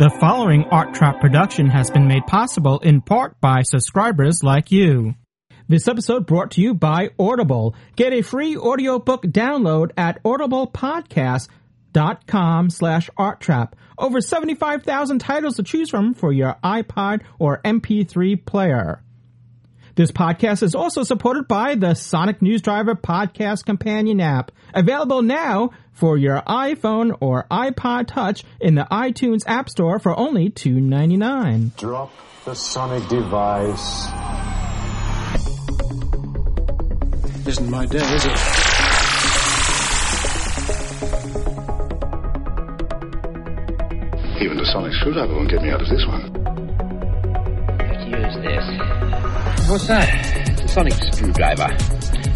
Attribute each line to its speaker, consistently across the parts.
Speaker 1: The following Art Trap production has been made possible in part by subscribers like you. This episode brought to you by Audible. Get a free audiobook download at audiblepodcast.com slash arttrap. Over 75,000 titles to choose from for your iPod or MP3 player. This podcast is also supported by the Sonic News Driver Podcast Companion app, available now for your iPhone or iPod Touch in the iTunes App Store for only $2.99.
Speaker 2: Drop the sonic device.
Speaker 3: Isn't my day, is it?
Speaker 4: Even the sonic screwdriver won't get me out of this one.
Speaker 5: What's that? It's a sonic screwdriver.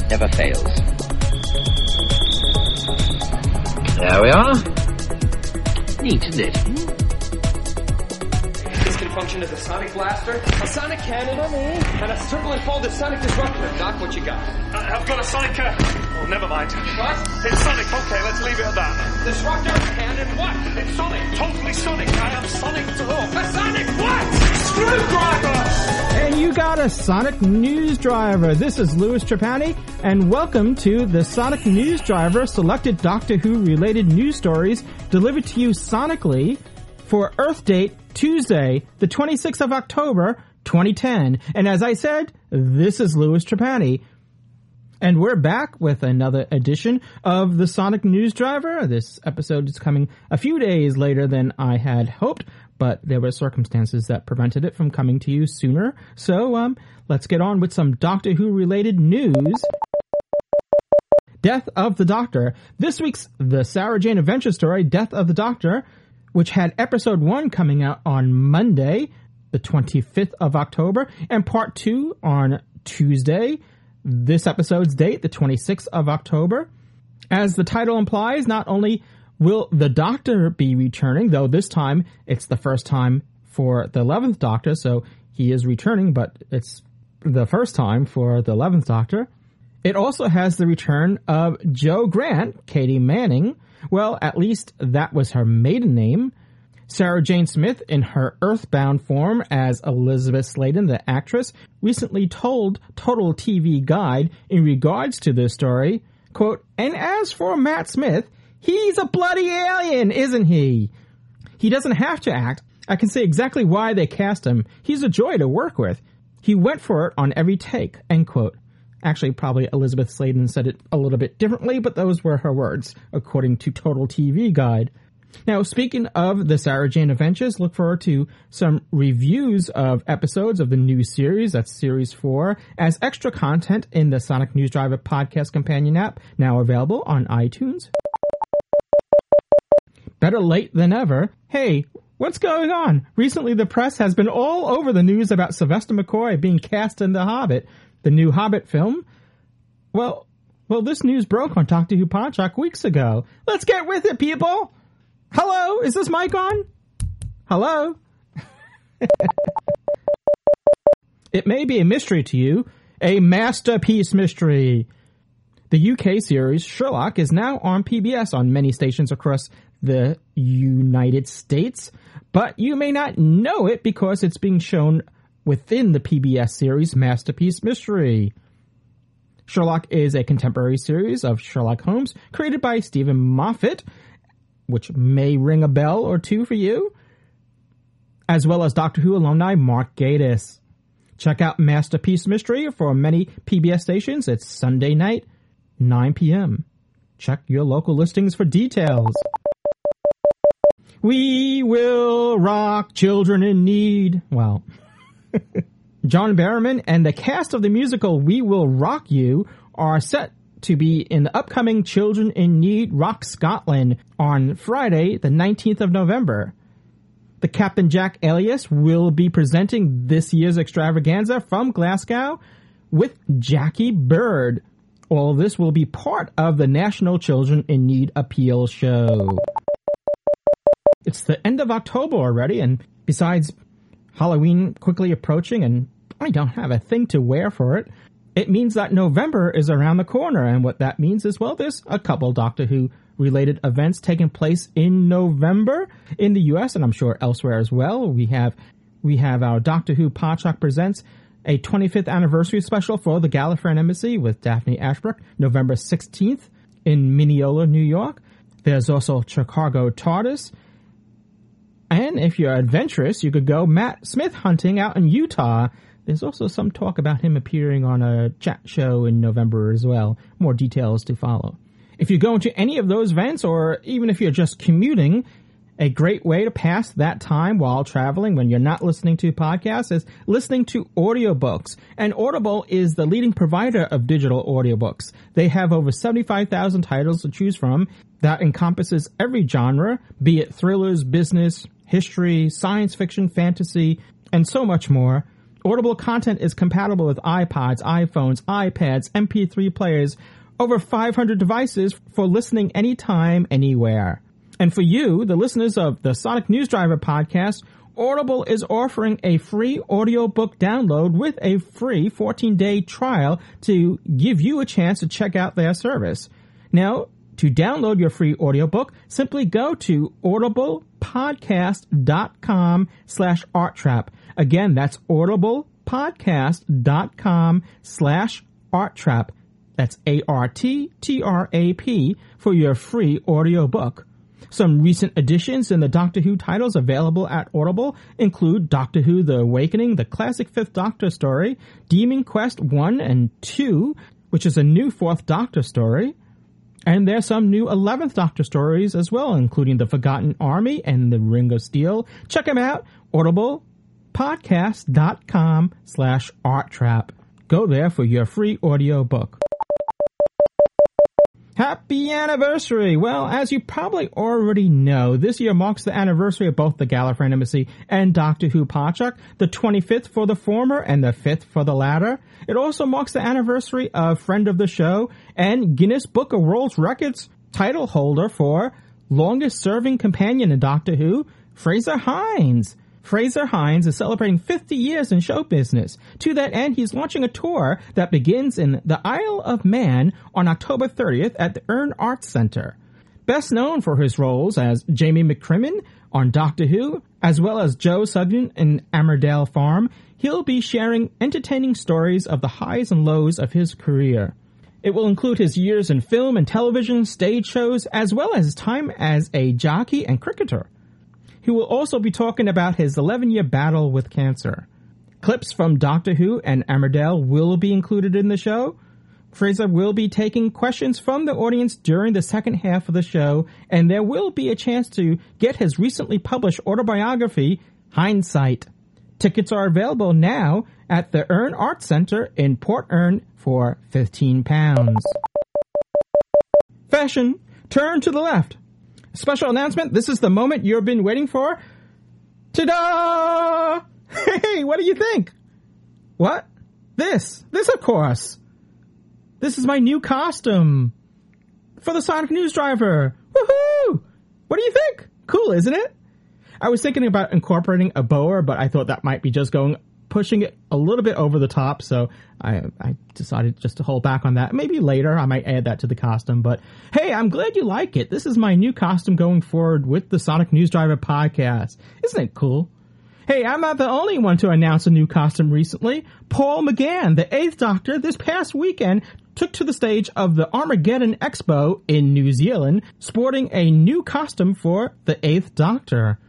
Speaker 5: Never fails. There we are. Neat, isn't it?
Speaker 6: This can function as a sonic blaster, a sonic cannon, and a circle and folded sonic disruptor. Doc, what you got?
Speaker 7: I- I've got a Sonic. Uh, oh, never mind.
Speaker 6: What?
Speaker 7: It's Sonic. Okay, let's leave it at that.
Speaker 6: Disruptor, cannon, what?
Speaker 7: It's Sonic. Totally Sonic. I am Sonic to
Speaker 6: A sonic what?
Speaker 1: And you got a Sonic News Driver. This is Louis Trapani, and welcome to the Sonic News Driver selected Doctor Who related news stories delivered to you sonically for Earth date Tuesday, the 26th of October, 2010. And as I said, this is Louis Trapani. And we're back with another edition of the Sonic News Driver. This episode is coming a few days later than I had hoped, but there were circumstances that prevented it from coming to you sooner. So, um, let's get on with some Doctor Who related news. Death of the Doctor. This week's The Sarah Jane Adventure story, Death of the Doctor, which had episode 1 coming out on Monday, the 25th of October, and part 2 on Tuesday, this episode's date, the 26th of October. As the title implies, not only will the Doctor be returning, though this time it's the first time for the 11th Doctor, so he is returning, but it's the first time for the 11th Doctor. It also has the return of Jo Grant, Katy Manning. Well, at least that was her maiden name. Sarah Jane Smith, in her Earthbound form as Elizabeth Sladen, the actress, recently told Total TV Guide in regards to this story, quote, And as for Matt Smith, he's a bloody alien, isn't he? He doesn't have to act. I can say exactly why they cast him. He's a joy to work with. He went for it on every take, end quote. Actually, probably Elizabeth Sladen said it a little bit differently, but those were her words, according to Total TV Guide. Now, speaking of the Sarah Jane Adventures, look forward to some reviews of episodes of the new series, that's Series 4, as extra content in the Sonic News Driver podcast companion app, now available on iTunes. Better late than ever. Hey, what's going on? Recently, the press has been all over the news about Sylvester McCoy being cast in The Hobbit, the new Hobbit film. Well, well, this news broke on Doctor Who Podshock weeks ago. Let's get with it, people! Hello, is this mic on? Hello? it may be a mystery to you, a masterpiece mystery. The UK series Sherlock is now on PBS on many stations across the United States, but you may not know it because it's being shown within the PBS series Masterpiece Mystery. Sherlock is a contemporary series of Sherlock Holmes created by Steven Moffat, which may ring a bell or two for you, as well as Doctor Who alumni Mark Gatiss. Check out Masterpiece Mystery for many PBS stations. It's Sunday night, 9 p.m. Check your local listings for details. We will rock children in need. Well, John Barrowman and the cast of the musical We Will Rock You are set to be in the upcoming Children in Need Rock Scotland on Friday, the 19th of November. The Captain Jack Elias will be presenting this year's extravaganza from Glasgow with Jackie Bird. All this will be part of the National Children in Need Appeal Show. It's the end of October already, and besides Halloween quickly approaching and I don't have a thing to wear for it, it means that November is around the corner, and what that means is, well, there's a couple Doctor Who related events taking place in November in the US and I'm sure elsewhere as well. We have we have our Doctor Who Podshock presents a 25th anniversary special for the Gallifreyan Embassy with Daphne Ashbrook, November 16th in Mineola, New York. There's also Chicago TARDIS. And if you're adventurous, you could go Matt Smith hunting out in Utah. There's also some talk about him appearing on a chat show in November as well. More details to follow. If you go into any of those events, or even if you're just commuting, a great way to pass that time while traveling when you're not listening to podcasts is listening to audiobooks. And Audible is the leading provider of digital audiobooks. They have over 75,000 titles to choose from that encompasses every genre, be it thrillers, business, history, science fiction, fantasy, and so much more. Audible content is compatible with iPods, iPhones, iPads, MP3 players, over 500 devices for listening anytime, anywhere. And for you, the listeners of the Sonic News Driver podcast, Audible is offering a free audiobook download with a free 14 day trial to give you a chance to check out their service. Now, to download your free audiobook, simply go to audiblepodcast.com slash arttrap. Again, that's audiblepodcast.com slash arttrap. That's A-R-T-T-R-A-P for your free audiobook. Some recent additions in the Doctor Who titles available at Audible include Doctor Who The Awakening, the classic Fifth Doctor story, Demon Quest 1 and 2, which is a new Fourth Doctor story, and there's some new 11th Doctor stories as well, including The Forgotten Army and The Ring of Steel. Check them out, audiblepodcast.com slash arttrap. Go there for your free audio book. Happy anniversary! Well, as you probably already know, this year marks the anniversary of both the Gallifreyan Embassy and Doctor Who Podshock, the 25th for the former and the 5th for the latter. It also marks the anniversary of friend of the show and Guinness Book of World Records title holder for longest serving companion in Doctor Who, Frazer Hines. Frazer Hines is celebrating 50 years in show business. To that end, he's launching a tour that begins in the Isle of Man on October 30th at the Erin Arts Center. Best known for his roles as Jamie McCrimmon on Doctor Who, as well as Joe Sugden in Emmerdale Farm, he'll be sharing entertaining stories of the highs and lows of his career. It will include his years in film and television, stage shows, as well as his time as a jockey and cricketer. He will also be talking about his 11 year battle with cancer. Clips from Doctor Who and Emmerdale will be included in the show. Frazer will be taking questions from the audience during the second half of the show, and there will be a chance to get his recently published autobiography, Hines Sight. Tickets are available now at the Erin Arts Center in Port Erin for £15. Fashion, turn to the left. Special announcement. This is the moment you've been waiting for. Ta-da! Hey, what do you think? What? This. This, of course. This is my new costume for the Sonic News Driver. Woohoo! What do you think? Cool, isn't it? I was thinking about incorporating a boa, but I thought that might be just going pushing it a little bit over the top, so I, I decided just to hold back on that. Maybe later I might add that to the costume, but hey, I'm glad you like it. This is my new costume going forward with the Sonic News Driver podcast. Isn't it cool? Hey, I'm not the only one to announce a new costume recently. Paul McGann, the Eighth Doctor, this past weekend took to the stage of the Armageddon Expo in New Zealand, sporting a new costume for the Eighth Doctor.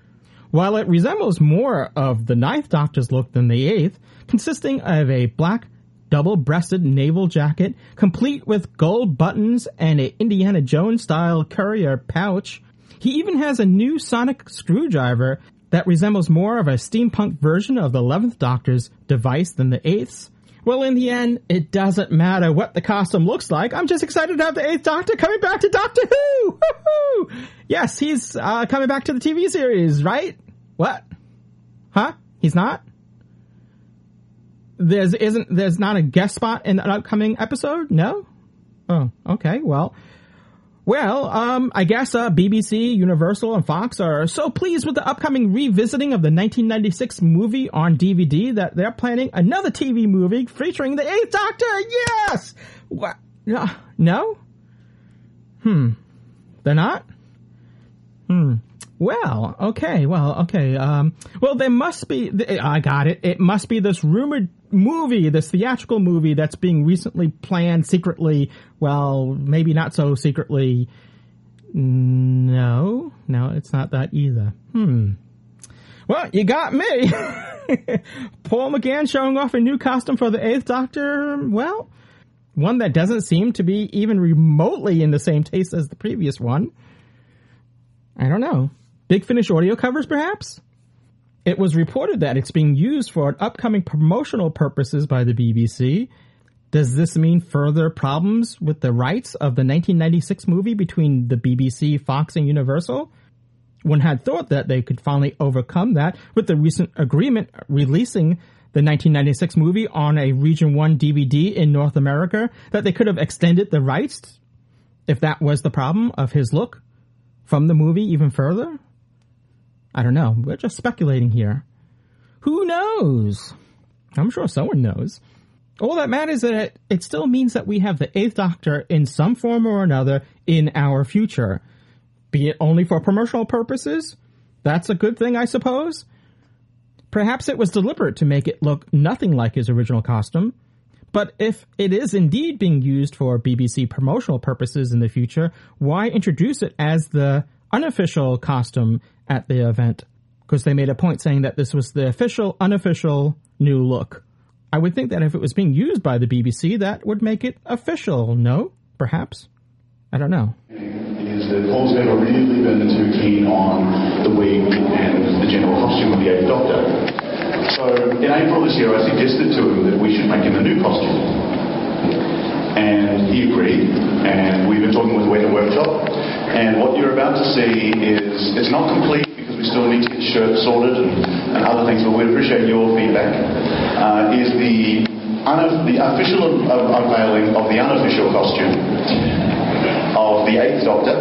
Speaker 1: While it resembles more of the Ninth Doctor's look than the Eighth, consisting of a black double-breasted naval jacket, complete with gold buttons and a Indiana Jones style courier pouch, he even has a new sonic screwdriver that resembles more of a steampunk version of the 11th Doctor's device than the 8th's. Well, in the end, it doesn't matter what the costume looks like. I'm just excited to have the 8th Doctor coming back to Doctor Who! Woo-hoo! Yes, he's uh, coming back to the TV series, right? What? Huh? He's not? There's isn't there's not a guest spot in an upcoming episode? No? Oh, okay. Well, well, um, I guess uh, BBC, Universal, and Fox are so pleased with the upcoming revisiting of the 1996 movie on DVD that they're planning another TV movie featuring the Eighth Doctor. Yes. What? No. No. Hmm. They're not? Hmm. Well, okay, well, okay. Um, well, there must be, I got it. It must be this rumored movie, this theatrical movie that's being recently planned secretly. Well, maybe not so secretly. No, no, it's not that either. Hmm. Well, you got me. Paul McGann showing off a new costume for the Eighth Doctor. Well, one that doesn't seem to be even remotely in the same taste as the previous one. I don't know. Big Finish audio covers, perhaps? It was reported that it's being used for upcoming promotional purposes by the BBC. Does this mean further problems with the rights of the 1996 movie between the BBC, Fox, and Universal? One had thought that they could finally overcome that with the recent agreement releasing the 1996 movie on a Region 1 DVD in North America, that they could have extended the rights, if that was the problem, of his look from the movie even further? I don't know. We're just speculating here. Who knows? I'm sure someone knows. All that matters is that it still means that we have the Eighth Doctor in some form or another in our future. Be it only for promotional purposes? That's a good thing, I suppose. Perhaps it was deliberate to make it look nothing like his original costume. But if it is indeed being used for BBC promotional purposes in the future, why introduce it as the unofficial costume at the event? Because they made a point saying that this was the official, unofficial new look. I would think that if it was being used by the BBC, that would make it official, no? Perhaps? I don't know.
Speaker 4: Is that Paul's never really been too keen on the wig and the general costume of the Eighth Doctor. So in April this year, I suggested to him that we should make him a new costume. And he agreed, and we've been talking with. And what you're about to see is, it's not complete because we still need to get shirts sorted and, and other things, but we appreciate your feedback, uh, is the, uno- the official un- unveiling of the unofficial costume of the Eighth Doctor.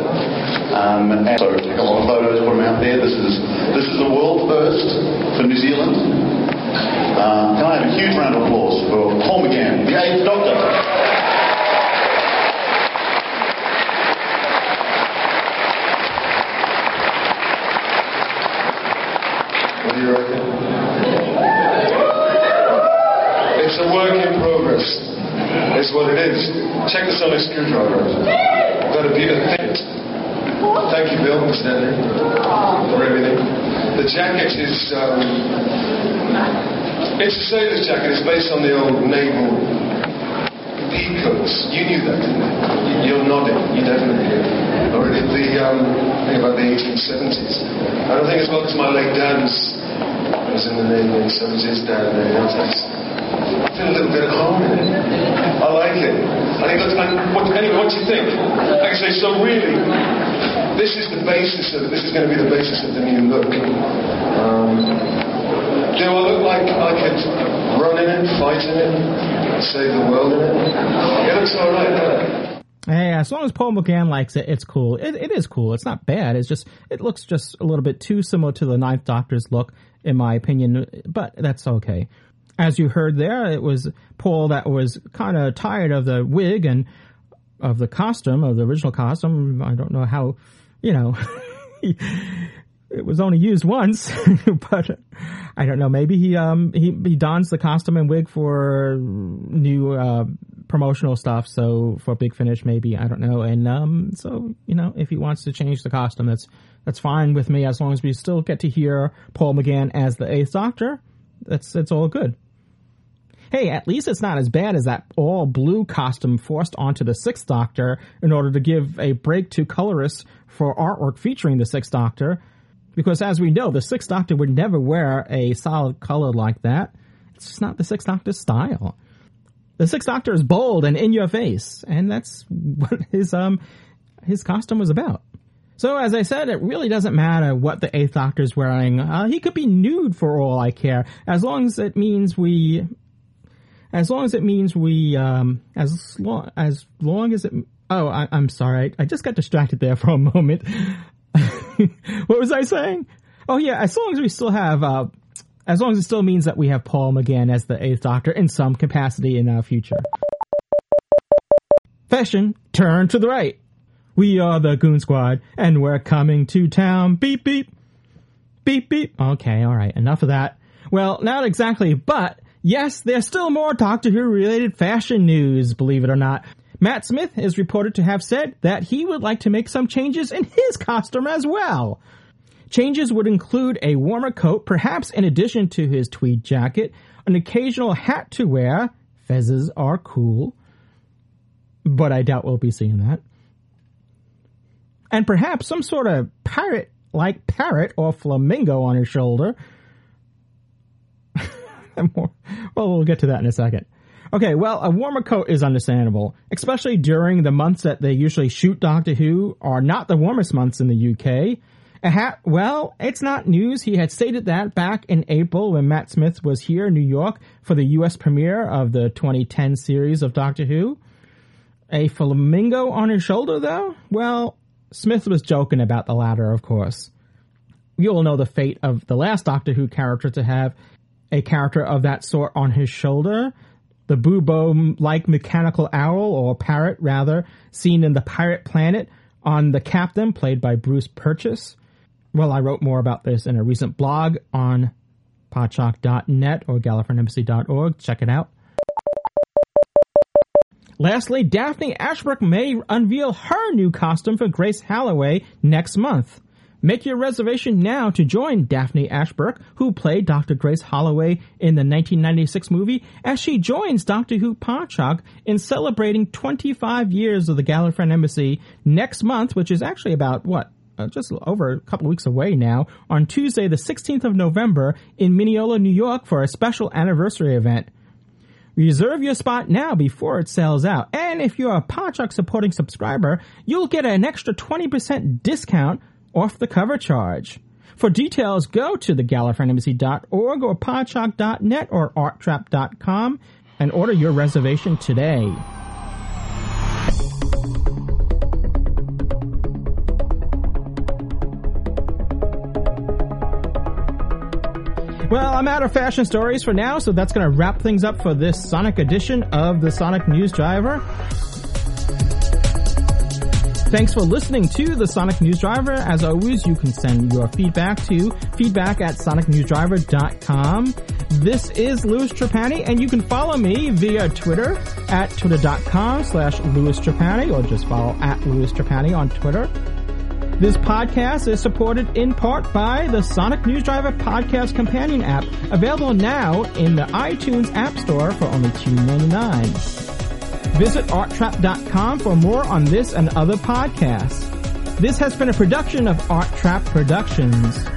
Speaker 4: Um, and so a lot of photos, put them out there. This is this is a world first for New Zealand. Um, can I have a huge round of applause for Paul McGann, the Eighth Doctor?
Speaker 8: It's a work in progress. It's what it is. Check the sonic screwdriver. Got a bit of fit. Thank you, Bill, Mr. Henry, for everything. The jacket is, um, it's a sailor's jacket. It's based on the old naval peacoats. You knew that, didn't you? You- You're nodding. You definitely did. Or the, the um, thing about the 1870s. I don't think as well as my late dad's was in the Navy in the 70s, dad and everything else. I feel a little bit at home in it. I like it. I think that's, and what, anyway, what do you think? Like I say, so really, this is the basis of, this is going to be the basis of the new look. Um, do I look like I could run in it, fight in it, save the world in it? It looks alright, doesn't it?
Speaker 1: Hey, as long as Paul McGann likes it, it's cool. It, it is cool. It's not bad. It's just it looks just a little bit too similar to the Ninth Doctor's look, in my opinion. But that's okay. As you heard there, it was Paul that was kind of tired of the wig and of the costume of the original costume. I don't know how, you know, it was only used once, but I don't know. Maybe he um he he dons the costume and wig for new uh, promotional stuff. So for Big Finish, maybe I don't know. And um so you know if he wants to change the costume, that's that's fine with me as long as we still get to hear Paul McGann as the Eighth Doctor. That's it's all good. Hey, at least it's not as bad as that all blue costume forced onto the Sixth Doctor in order to give a break to colorists for artwork featuring the Sixth Doctor. Because as we know, the Sixth Doctor would never wear a solid color like that. It's just not the Sixth Doctor's style. The Sixth Doctor is bold and in your face, and that's what his um his costume was about. So as I said, it really doesn't matter what the Eighth Doctor's wearing. Uh, he could be nude for all I care, as long as it means we, as long as it means we, um, as long as long as it. Oh, I, I'm sorry, I just got distracted there for a moment. what was I saying? Oh yeah, as long as we still have, uh, as long as it still means that we have Paul McGann as the Eighth Doctor in some capacity in our future. Fashion, turn to the right. We are the Goon Squad, and we're coming to town. Beep, beep. Beep, beep. Okay, alright, enough of that. Well, not exactly, but yes, there's still more Doctor Who related fashion news, believe it or not. Matt Smith is reported to have said that he would like to make some changes in his costume as well. Changes would include a warmer coat, perhaps in addition to his tweed jacket, an occasional hat to wear. Fezzes are cool, but I doubt we'll be seeing that. And perhaps some sort of parrot like parrot or flamingo on his shoulder. well, we'll get to that in a second. Okay, well, a warmer coat is understandable, especially during the months that they usually shoot Doctor Who are not the warmest months in the UK. A hat, well, it's not news. He had stated that back in April when Matt Smith was here in New York for the US premiere of the 2010 series of Doctor Who. A flamingo on his shoulder, though? Well, Smith was joking about the latter, of course. You all know the fate of the last Doctor Who character to have a character of that sort on his shoulder. The Bubo like mechanical owl, or parrot rather, seen in The Pirate Planet on the Captain, played by Bruce Purchase. Well, I wrote more about this in a recent blog on podshock.net or gallifreyanembassy.org. Check it out. Lastly, Daphne Ashbrook may unveil her new costume for Grace Holloway next month. Make your reservation now to join Daphne Ashbrook, who played Dr. Grace Holloway in the 1996 movie, as she joins Doctor Who Podshock in celebrating 25 years of the Gallifreyan Embassy next month, which is actually about, what, uh, just over a couple weeks away now, on Tuesday, the 16th of November in Mineola, New York for a special anniversary event. Reserve your spot now before it sells out. And if you're a Podshock supporting subscriber, you'll get an extra 20% discount off the cover charge. For details, go to thegallifreyanembassy.org or podshock.net or arttrap.com and order your reservation today. Well, I'm out of fashion stories for now, so that's going to wrap things up for this Sonic edition of the Sonic News Driver. Thanks for listening to the Sonic News Driver. As always, you can send your feedback to feedback at sonicnewsdriver.com. This is Louis Trapani, and you can follow me via Twitter at twitter.com slash Louis Trapani, or just follow at Louis Trapani on Twitter. This podcast is supported in part by the Sonic News Driver Podcast Companion app, available now in the iTunes App Store for only $2.99. Visit arttrap.com for more on this and other podcasts. This has been a production of Art Trap Productions.